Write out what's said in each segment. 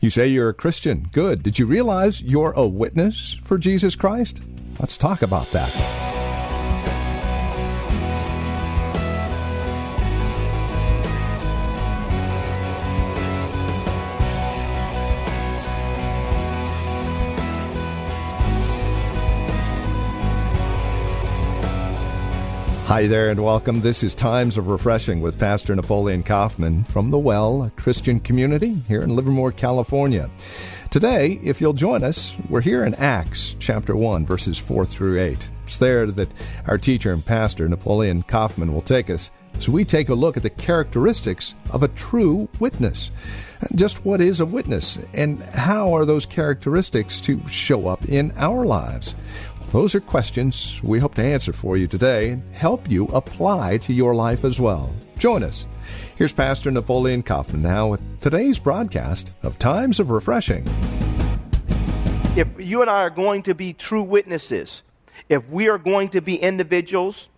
You say you're a Christian. Good. Did you realize you're a witness for Jesus Christ? Let's talk about that. Hi there and welcome. This is Times of Refreshing with Pastor Napoleon Kaufman from The Well, Christian community here in Livermore, California. Today, if you'll join us, we're here in Acts chapter 1, verses 4 through 8. It's there that our teacher and pastor, Napoleon Kaufman, will take us as we take a look at the characteristics of a true witness. Just what is a witness, and how are those characteristics to show up in our lives? Those are questions we hope to answer for you today and help you apply to your life as well. Join us. Here's Pastor Napoleon Kaufman now with today's broadcast of Times of Refreshing. If you and I are going to be true witnesses, if we are going to be individuals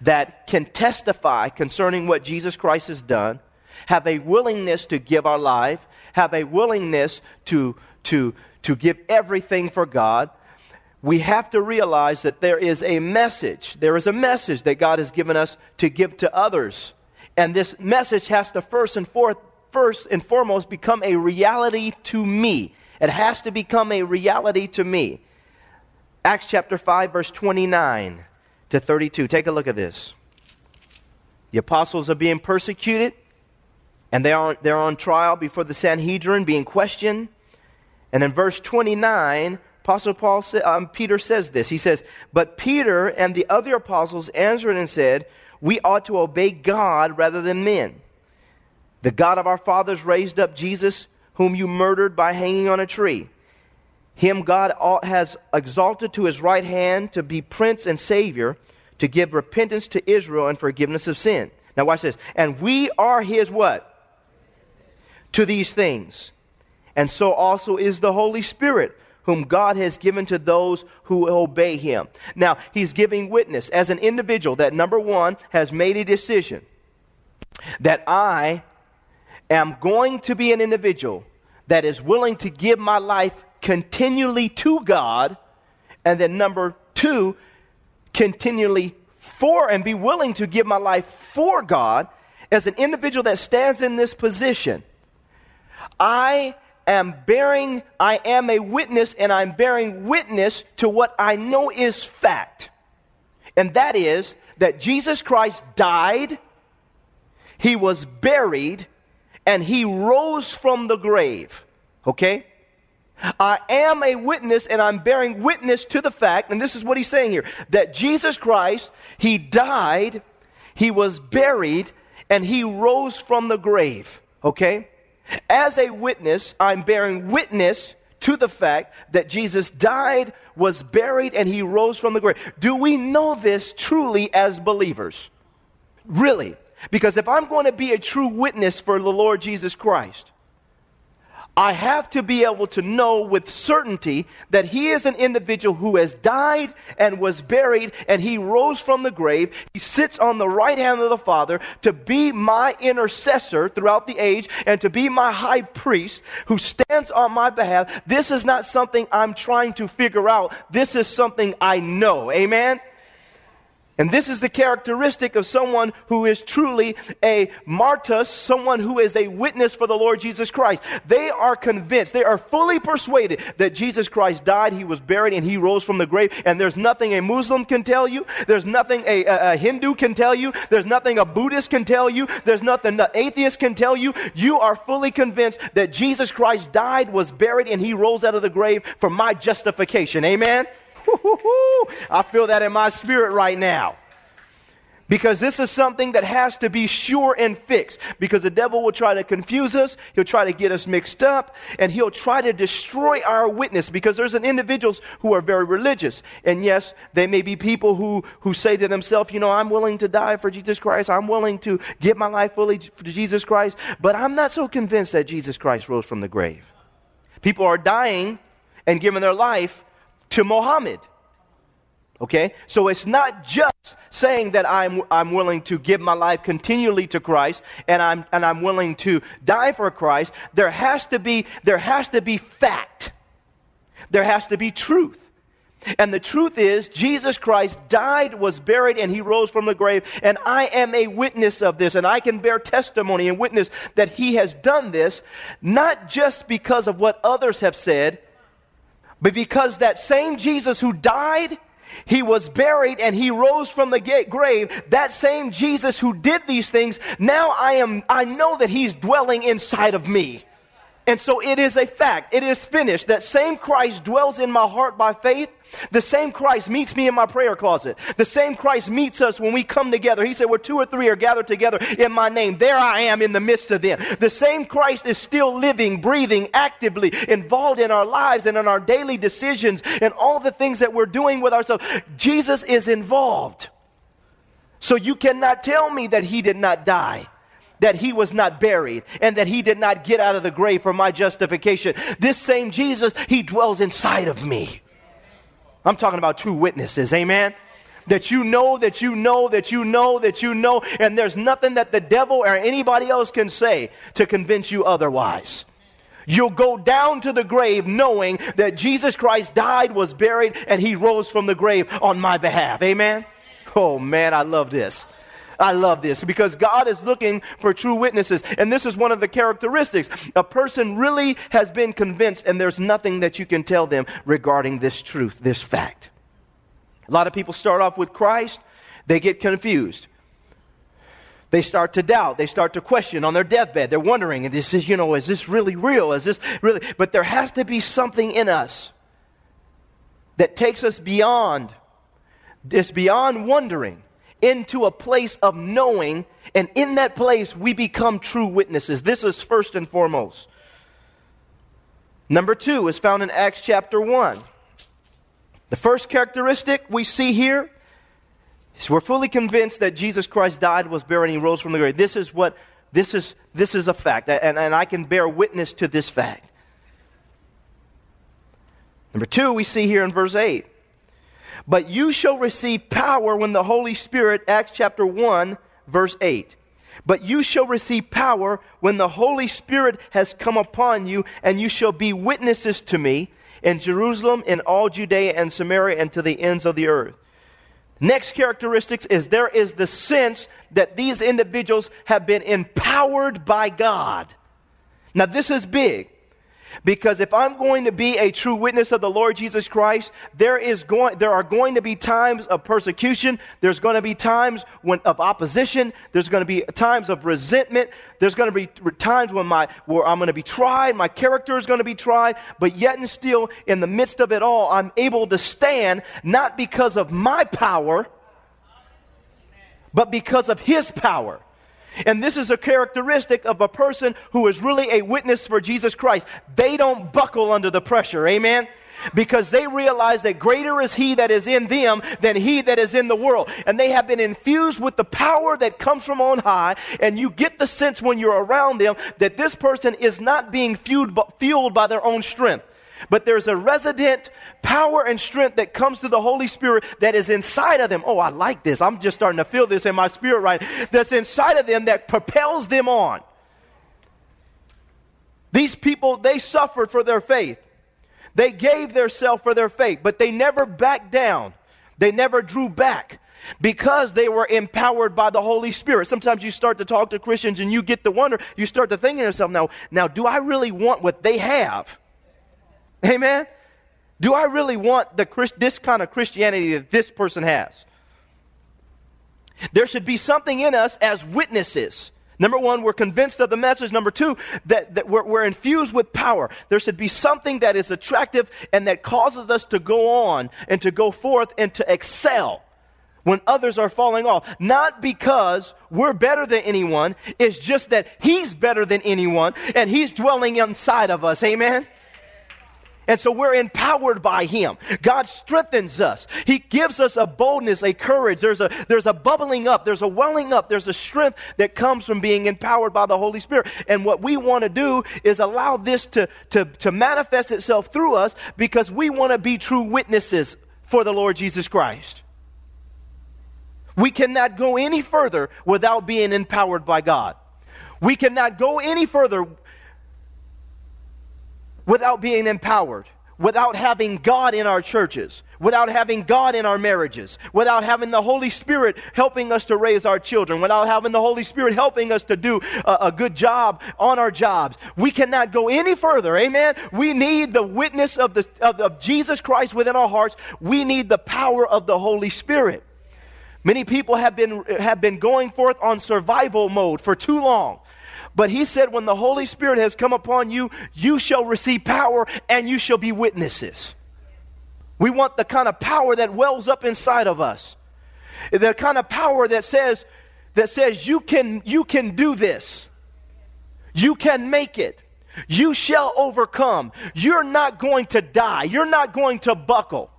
that can testify concerning what Jesus Christ has done, have a willingness to give our life, have a willingness to, to, to give everything for God, we have to realize that there is a message. There is a message that God has given us to give to others. And this message has to first and forth, first and foremost become a reality to me. It has to become a reality to me. Acts chapter 5, verse 29 to 32. Take a look at this. The apostles are being persecuted, and they are, they're on trial before the Sanhedrin, being questioned. And in verse 29, Apostle Paul, um, Peter says this. He says, But Peter and the other apostles answered and said, We ought to obey God rather than men. The God of our fathers raised up Jesus, whom you murdered by hanging on a tree. Him God has exalted to his right hand to be prince and savior, to give repentance to Israel and forgiveness of sin. Now watch this. And we are his what? To these things. And so also is the Holy Spirit whom God has given to those who obey him. Now, he's giving witness as an individual that number one has made a decision that I am going to be an individual that is willing to give my life continually to God, and then number two, continually for and be willing to give my life for God as an individual that stands in this position. I am bearing, I am a witness, and I'm bearing witness to what I know is fact. And that is that Jesus Christ died, he was buried, and he rose from the grave. Okay? I am a witness and I'm bearing witness to the fact, and this is what he's saying here, that Jesus Christ, he died, he was buried, and he rose from the grave. Okay? As a witness, I'm bearing witness to the fact that Jesus died, was buried, and he rose from the grave. Do we know this truly as believers? Really? Because if I'm going to be a true witness for the Lord Jesus Christ, I have to be able to know with certainty that he is an individual who has died and was buried and he rose from the grave. He sits on the right hand of the Father to be my intercessor throughout the age and to be my high priest who stands on my behalf. This is not something I'm trying to figure out. This is something I know. Amen? And this is the characteristic of someone who is truly a martus, someone who is a witness for the Lord Jesus Christ. They are convinced, they are fully persuaded that Jesus Christ died, he was buried, and he rose from the grave. And there's nothing a Muslim can tell you, there's nothing a, a, a Hindu can tell you, there's nothing a Buddhist can tell you, there's nothing an atheist can tell you. You are fully convinced that Jesus Christ died, was buried, and he rose out of the grave for my justification. Amen? I feel that in my spirit right now. Because this is something that has to be sure and fixed. Because the devil will try to confuse us, he'll try to get us mixed up, and he'll try to destroy our witness. Because there's an individuals who are very religious. And yes, they may be people who, who say to themselves, you know, I'm willing to die for Jesus Christ. I'm willing to give my life fully for Jesus Christ. But I'm not so convinced that Jesus Christ rose from the grave. People are dying and giving their life to Mohammed. Okay? So it's not just saying that I'm, I'm willing to give my life continually to Christ and I'm, and I'm willing to die for Christ. There has to be, there has to be fact. There has to be truth. And the truth is, Jesus Christ died, was buried, and he rose from the grave. And I am a witness of this. And I can bear testimony and witness that he has done this, not just because of what others have said, but because that same Jesus who died he was buried and he rose from the grave. That same Jesus who did these things, now I am, I know that he's dwelling inside of me. And so it is a fact. It is finished. That same Christ dwells in my heart by faith. The same Christ meets me in my prayer closet. The same Christ meets us when we come together. He said, Where two or three are gathered together in my name, there I am in the midst of them. The same Christ is still living, breathing, actively involved in our lives and in our daily decisions and all the things that we're doing with ourselves. Jesus is involved. So you cannot tell me that he did not die that he was not buried and that he did not get out of the grave for my justification. This same Jesus, he dwells inside of me. I'm talking about true witnesses, amen? That you know, that you know, that you know, that you know, and there's nothing that the devil or anybody else can say to convince you otherwise. You'll go down to the grave knowing that Jesus Christ died, was buried, and he rose from the grave on my behalf. Amen? Oh man, I love this. I love this because God is looking for true witnesses. And this is one of the characteristics. A person really has been convinced, and there's nothing that you can tell them regarding this truth, this fact. A lot of people start off with Christ, they get confused. They start to doubt. They start to question on their deathbed. They're wondering, and this is, you know, is this really real? Is this really? But there has to be something in us that takes us beyond this, beyond wondering into a place of knowing, and in that place we become true witnesses. This is first and foremost. Number two is found in Acts chapter 1. The first characteristic we see here is we're fully convinced that Jesus Christ died, was buried, and he rose from the grave. This is what this is this is a fact, and, and I can bear witness to this fact. Number two, we see here in verse 8 but you shall receive power when the Holy Spirit, Acts chapter 1, verse 8. But you shall receive power when the Holy Spirit has come upon you, and you shall be witnesses to me in Jerusalem, in all Judea and Samaria, and to the ends of the earth. Next characteristics is there is the sense that these individuals have been empowered by God. Now, this is big. Because if I'm going to be a true witness of the Lord Jesus Christ, there, is going, there are going to be times of persecution. There's going to be times when, of opposition. There's going to be times of resentment. There's going to be times when my, where I'm going to be tried. My character is going to be tried. But yet and still, in the midst of it all, I'm able to stand not because of my power, but because of His power. And this is a characteristic of a person who is really a witness for Jesus Christ. They don't buckle under the pressure. Amen? Because they realize that greater is He that is in them than He that is in the world. And they have been infused with the power that comes from on high. And you get the sense when you're around them that this person is not being fueled by their own strength. But there's a resident power and strength that comes through the Holy Spirit that is inside of them. Oh, I like this. I'm just starting to feel this in my spirit right. That's inside of them that propels them on. These people, they suffered for their faith. They gave their self for their faith, but they never backed down. They never drew back because they were empowered by the Holy Spirit. Sometimes you start to talk to Christians and you get the wonder, you start to think to yourself, now, now, do I really want what they have? Amen? Do I really want the, this kind of Christianity that this person has? There should be something in us as witnesses. Number one, we're convinced of the message. Number two, that, that we're, we're, infused with power. There should be something that is attractive and that causes us to go on and to go forth and to excel. when others are falling off. Not because we're better than anyone, it's just that He's better than anyone and He's dwelling inside of us. Amen? And so we're empowered by Him. God strengthens us. He gives us a boldness, a courage. There's a, there's a bubbling up. There's a welling up. There's a strength that comes from being empowered by the Holy Spirit. And what we want to do is allow this to, to, to manifest itself through us because we want to be true witnesses for the Lord Jesus Christ. We cannot go any further without being empowered by God. We cannot go any further without being empowered, without having God in our churches, without having God in our marriages, without having the Holy Spirit helping us to raise our children, without having the Holy Spirit helping us to do a, a good job on our jobs. We cannot go any further. Amen. We need the witness of, the, of, of Jesus Christ within our hearts. We need the power of the Holy Spirit. Many people have been, have been going forth on survival mode for too long. But he said, when the Holy Spirit has come upon you, you shall receive power and you shall be witnesses. We want the kind of power that wells up inside of us. The kind of power that says, that says you can, you can do this. You can make it. You shall overcome. You're not going to die. You're not going to buckle.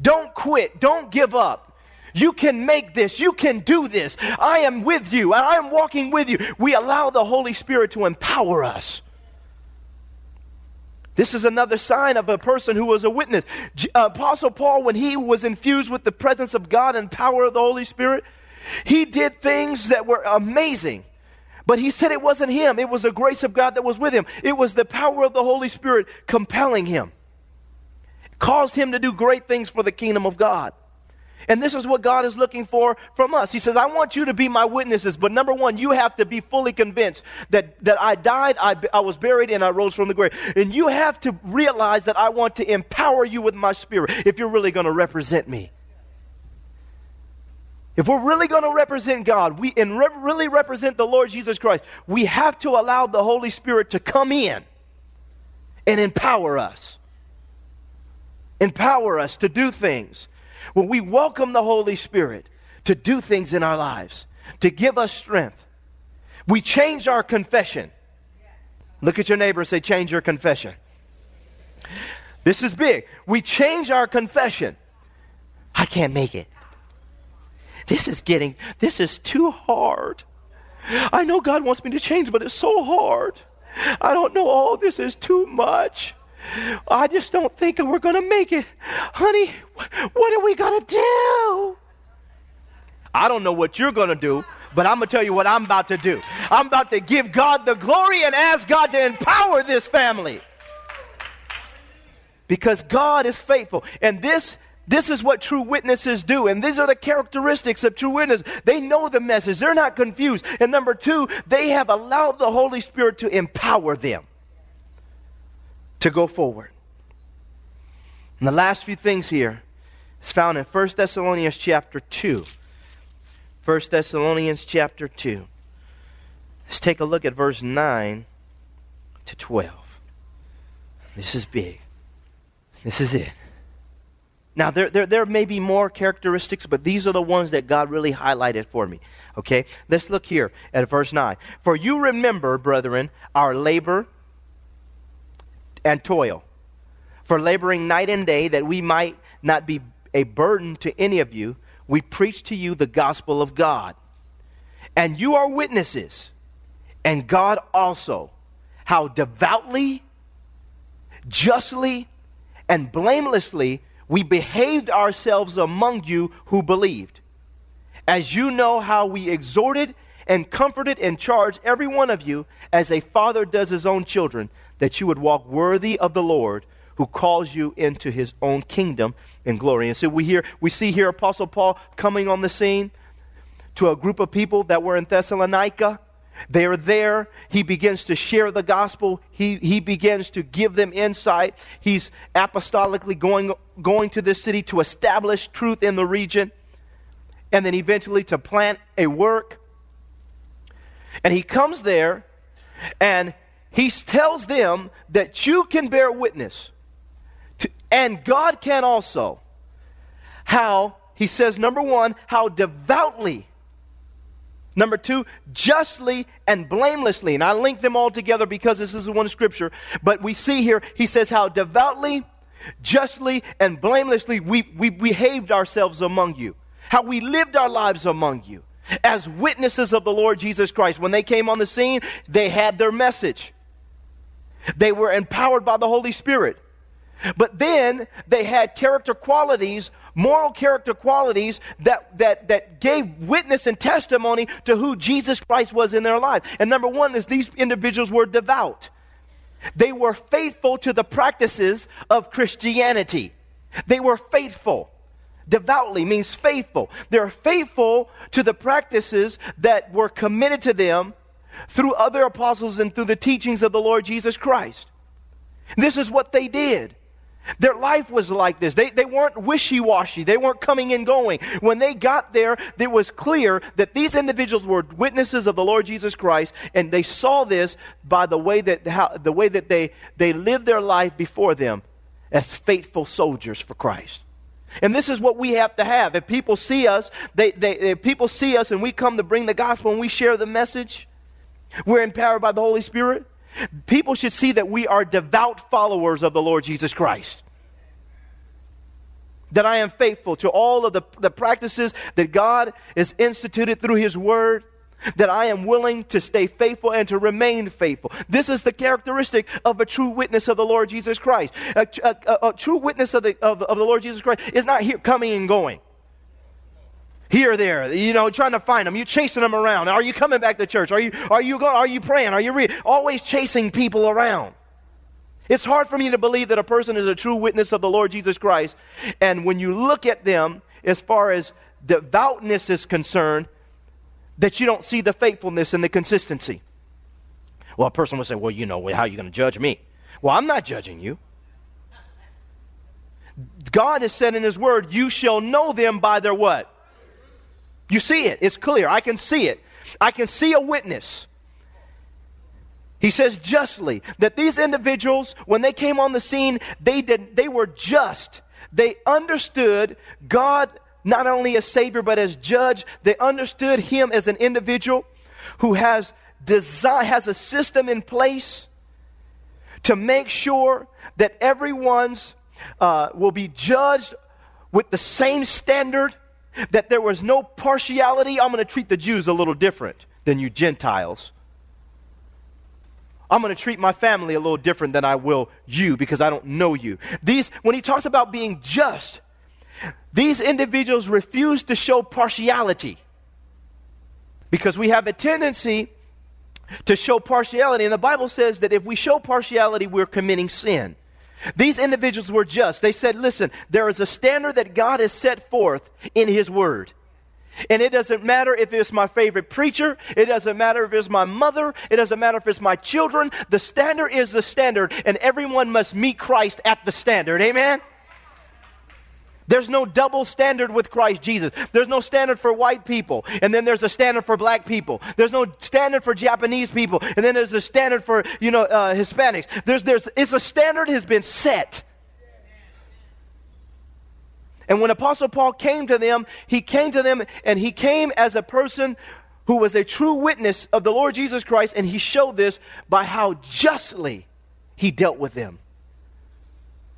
Don't quit. Don't give up. You can make this. You can do this. I am with you. And I am walking with you. We allow the Holy Spirit to empower us. This is another sign of a person who was a witness. Uh, Apostle Paul, when he was infused with the presence of God and power of the Holy Spirit, he did things that were amazing. But he said it wasn't him, it was the grace of God that was with him. It was the power of the Holy Spirit compelling him, caused him to do great things for the kingdom of God. And this is what God is looking for from us. He says, I want you to be my witnesses, but number one, you have to be fully convinced that, that I died, I, I was buried, and I rose from the grave. And you have to realize that I want to empower you with my spirit if you're really going to represent me. If we're really going to represent God we, and re- really represent the Lord Jesus Christ, we have to allow the Holy Spirit to come in and empower us. Empower us to do things when we welcome the Holy Spirit to do things in our lives, to give us strength, we change our confession. Look at your neighbor and say, Change your confession. This is big. We change our confession. I can't make it. This is getting, this is too hard. I know God wants me to change, but it's so hard. I don't know. Oh, this is too much. I just don't think we're going to make it. Honey, what are we going to do? I don't know what you're going to do, but I'm going to tell you what I'm about to do. I'm about to give God the glory and ask God to empower this family. Because God is faithful. And this this is what true witnesses do. And these are the characteristics of true witnesses. They know the message. They're not confused. And number two, they have allowed the Holy Spirit to empower them to go forward. And the last few things here is found in 1 Thessalonians chapter 2. 1 Thessalonians chapter 2. Let's take a look at verse 9 to 12. This is big. This is it. Now, there, there, there may be more characteristics, but these are the ones that God really highlighted for me. Okay? Let's look here at verse 9. For you remember, brethren, our labor and toil, for laboring night and day that we might not be a burden to any of you, we preach to you the gospel of God. And you are witnesses, and God also, how devoutly, justly, and blamelessly we behaved ourselves among you who believed. As you know how we exhorted and comforted and charged every one of you as a father does his own children, that you would walk worthy of the Lord who calls you into his own kingdom and glory. And so we hear we see here Apostle Paul coming on the scene to a group of people that were in Thessalonica. They are there. He begins to share the gospel. He, he begins to give them insight. He's apostolically going, going to this city to establish truth in the region and then eventually to plant a work. And he comes there and he tells them that you can bear witness, to, and God can also, how, he says, number one, how devoutly. Number two, justly and blamelessly. And I link them all together because this is the one scripture. But we see here, he says how devoutly, justly, and blamelessly we, we behaved ourselves among you. How we lived our lives among you as witnesses of the Lord Jesus Christ. When they came on the scene, they had their message. They were empowered by the Holy Spirit. But then they had character qualities, moral character qualities that, that, that gave witness and testimony to who Jesus Christ was in their life. And number one is these individuals were devout. They were faithful to the practices of Christianity. They were faithful. Devoutly means faithful. They're faithful to the practices that were committed to them through other apostles and through the teachings of the Lord Jesus Christ. This is what they did. Their life was like this. They, they weren't wishy washy. They weren't coming and going. When they got there, it was clear that these individuals were witnesses of the Lord Jesus Christ, and they saw this by the way that, how, the way that they, they lived their life before them as faithful soldiers for Christ. And this is what we have to have. If people see us, they, they, if people see us and we come to bring the gospel and we share the message, we're empowered by the Holy Spirit. People should see that we are devout followers of the Lord Jesus Christ. That I am faithful to all of the, the practices that God has instituted through His Word that I am willing to stay faithful and to remain faithful. This is the characteristic of a true witness of the Lord Jesus Christ. A, a, a, true witness of the, of, of the Lord Jesus Christ is not here coming and going. Here there, you know, trying to find them. You're chasing them around. Are you coming back to church? Are you, are you going, are you praying? Are you re- always chasing people around? It's hard for me to believe that a person is a true witness of the Lord Jesus Christ. And when you look at them, as far as devoutness is concerned, that you don't see the faithfulness and the consistency. Well, a person would say, Well, you know, how are you going to judge me? Well, I'm not judging you. God has said in His Word, You shall know them by their what? You see it. It's clear. I can see it. I can see a witness. He says justly that these individuals, when they came on the scene, they did they were just. They understood God not only as Savior, but as judge. They understood Him as an individual who has design, has a system in place to make sure that everyone's uh, will be judged with the same standard, that there was no partiality. I'm going to treat the Jews a little different than you Gentiles. I'm going to treat my family a little different than I will you because I don't know you. These, when he talks about being just, these individuals refuse to show partiality because we have a tendency to show partiality. And the Bible says that if we show partiality, we're committing sin. These individuals were just. They said, listen, there is a standard that God has set forth in His Word. And it doesn't matter if it's my favorite preacher. It doesn't matter if it's my mother. It doesn't matter if it's my children. The standard is the standard, and everyone must meet Christ at the standard. Amen? There's no double standard with Christ Jesus. There's no standard for white people, and then there's a standard for black people. There's no standard for Japanese people, and then there's a standard for you know uh, Hispanics. There's there's it's a standard has been set. And when Apostle Paul came to them, he came to them and he came as a person who was a true witness of the Lord Jesus Christ, and he showed this by how justly he dealt with them.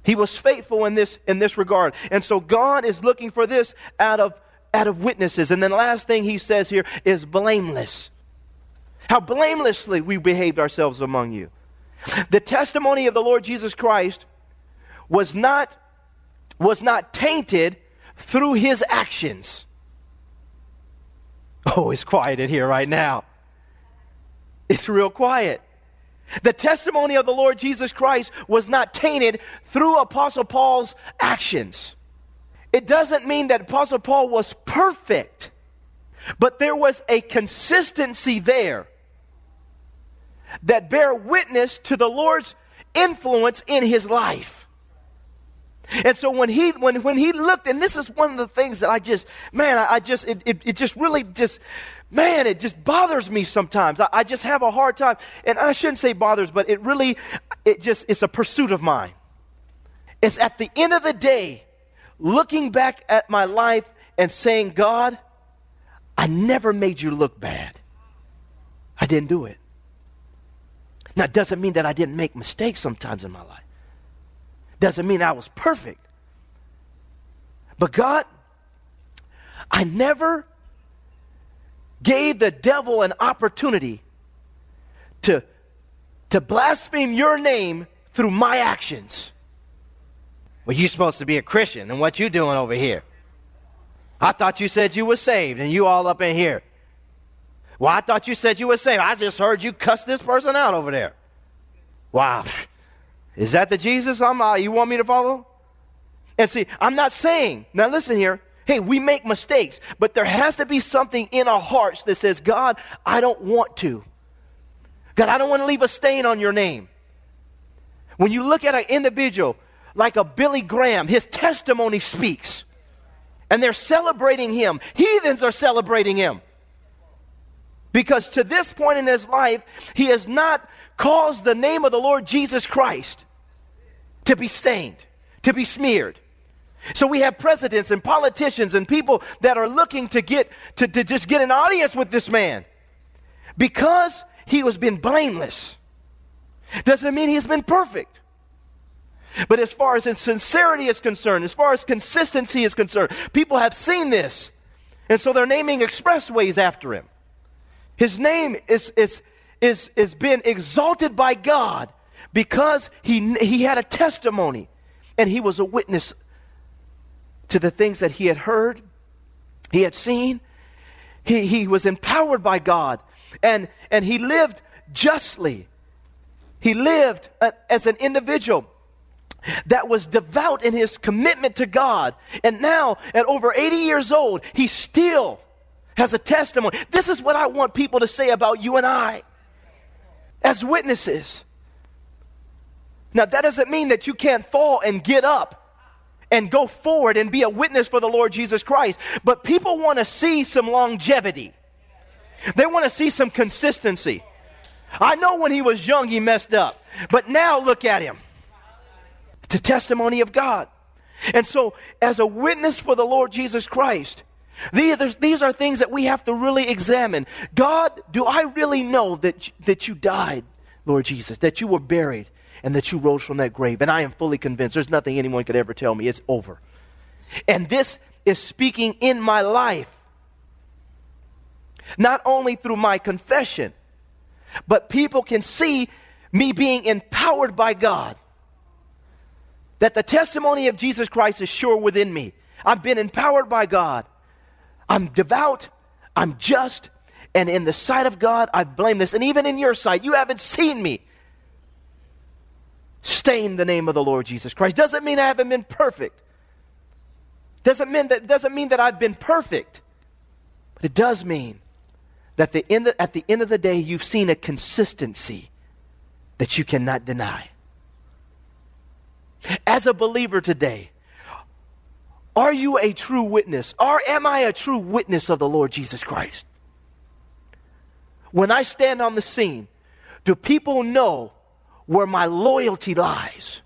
He was faithful in this, in this regard. And so God is looking for this out of, out of witnesses. And then the last thing he says here is blameless. How blamelessly we behaved ourselves among you. The testimony of the Lord Jesus Christ was not, was not tainted through his actions. Oh, it's quiet in here right now. It's real quiet. The testimony of the Lord Jesus Christ was not tainted through Apostle Paul's actions. It doesn't mean that Apostle Paul was perfect, but there was a consistency there that bear witness to the Lord's influence in his life. And so when he when when he looked, and this is one of the things that I just man, I, I just it, it, it just really just man, it just bothers me sometimes. I, I, just have a hard time. And I shouldn't say bothers, but it really, it just, it's a pursuit of mine. It's at the end of the day, looking back at my life and saying, God, I never made you look bad. I didn't do it. Now, it doesn't mean that I didn't make mistakes sometimes in my life. Doesn't mean I was perfect. But God, I never gave the devil an opportunity to, to blaspheme your name through my actions. Well, you're supposed to be a Christian, and what you doing over here? I thought you said you were saved, and you all up in here. Well, I thought you said you were saved. I just heard you cuss this person out over there. Wow. Is that the Jesus I'm, uh, you want me to follow? And see, I'm not saying, now listen here, hey, we make mistakes, but there has to be something in our hearts that says, God, I don't want to. God, I don't want to leave a stain on your name. When you look at an individual like a Billy Graham, his testimony speaks. And they're celebrating him. Heathens are celebrating him. Because to this point in his life, he has not caused the name of the Lord Jesus Christ to be stained, to be smeared. So we have presidents and politicians and people that are looking to get to, to just get an audience with this man because he was been blameless. Doesn't mean he's been perfect. But as far as sincerity is concerned, as far as consistency is concerned, people have seen this. And so they're naming expressways after him. His name is, is, is, is been exalted by God because he, he had a testimony and he was a witness to the things that he had heard, he had seen. He, he was empowered by God and, and he lived justly. He lived uh, as an individual that was devout in his commitment to God. And now, at over 80 years old, he still has a testimony. This is what I want people to say about you and I as witnesses. Now, that doesn't mean that you can't fall and get up and go forward and be a witness for the Lord Jesus Christ. But people want to see some longevity, they want to see some consistency. I know when he was young, he messed up. But now look at him. It's a testimony of God. And so, as a witness for the Lord Jesus Christ, these, these are things that we have to really examine. God, do I really know that, that you died, Lord Jesus, that you were buried, and that you rose from that grave? And I am fully convinced. There's nothing anyone could ever tell me. It's over. And this is speaking in my life. Not only through my confession, but people can see me being empowered by God. That the testimony of Jesus Christ is sure within me. I've been empowered by God. I'm devout, I'm just, and in the sight of God, I blame this. And even in your sight, you haven't seen me stain the name of the Lord Jesus Christ. Doesn't mean I haven't been perfect. Doesn't mean that, doesn't mean that I've been perfect. But it does mean that the end, at the end of the day, you've seen a consistency that you cannot deny. As a believer today, are you a true witness? Or am I a true witness of the Lord Jesus Christ? When I stand on the scene, do people know where my loyalty lies?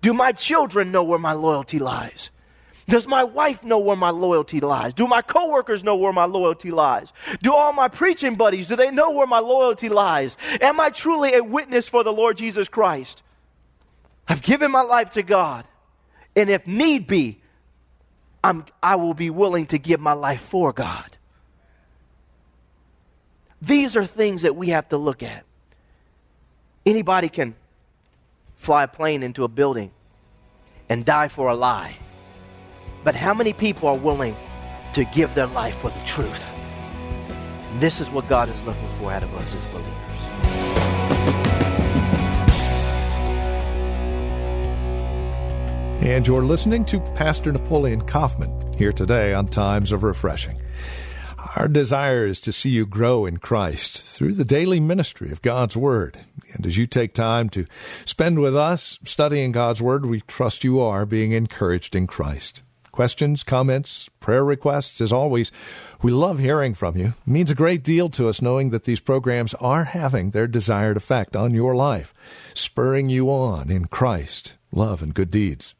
Do my children know where my loyalty lies? Does my wife know where my loyalty lies? Do my coworkers know where my loyalty lies? Do all my preaching buddies, do they know where my loyalty lies? Am I truly a witness for the Lord Jesus Christ? I've given my life to God. And if need be, I'm, I will be willing to give my life for God. These are things that we have to look at. Anybody can fly a plane into a building and die for a lie. But how many people are willing to give their life for the truth? This is what God is looking for out of us as believers. And you're listening to Pastor Napoleon Kaufman here today on Times of Refreshing. Our desire is to see you grow in Christ through the daily ministry of God's Word. And as you take time to spend with us studying God's Word, we trust you are being encouraged in Christ. Questions, comments, prayer requests, as always, we love hearing from you. It means a great deal to us knowing that these programs are having their desired effect on your life, spurring you on in Christ, love, and good deeds.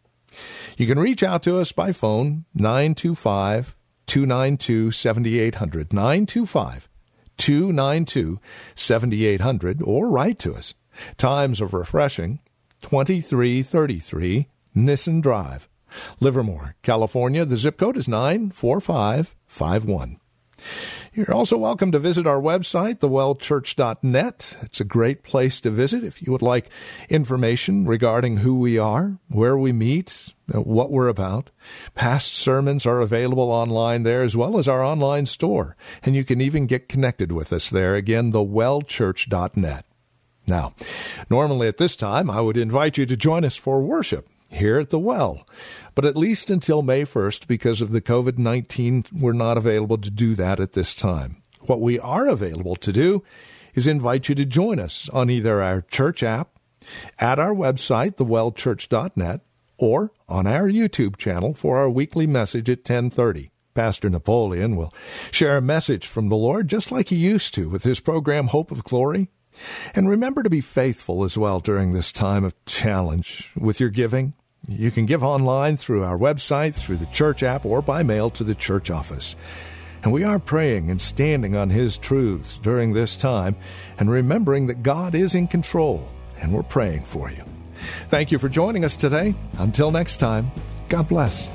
You can reach out to us by phone 925 292 7800. 925 292 7800 or write to us. Times of Refreshing, 2333 Nissen Drive, Livermore, California. The zip code is 94551. You're also welcome to visit our website, thewellchurch.net. It's a great place to visit if you would like information regarding who we are, where we meet, uh, what we're about. Past sermons are available online there as well as our online store, and you can even get connected with us there. Again, thewellchurch.net. Now, normally at this time, I would invite you to join us for worship here at the well. But at least until May 1st, because of the COVID 19, we're not available to do that at this time. What we are available to do is invite you to join us on either our church app, at our website, thewellchurch.net, or on our YouTube channel for our weekly message at 1030. Pastor Napoleon will share a message from the Lord just like he used to with his program Hope of Glory and remember to be faithful as well during this time of challenge with your giving. You can give online through our website, through the church app, or by mail to the church office. And we are praying and standing on His truths during this time and remembering that God is in control, and we're praying for you. Thank you for joining us today. Until next time, God bless.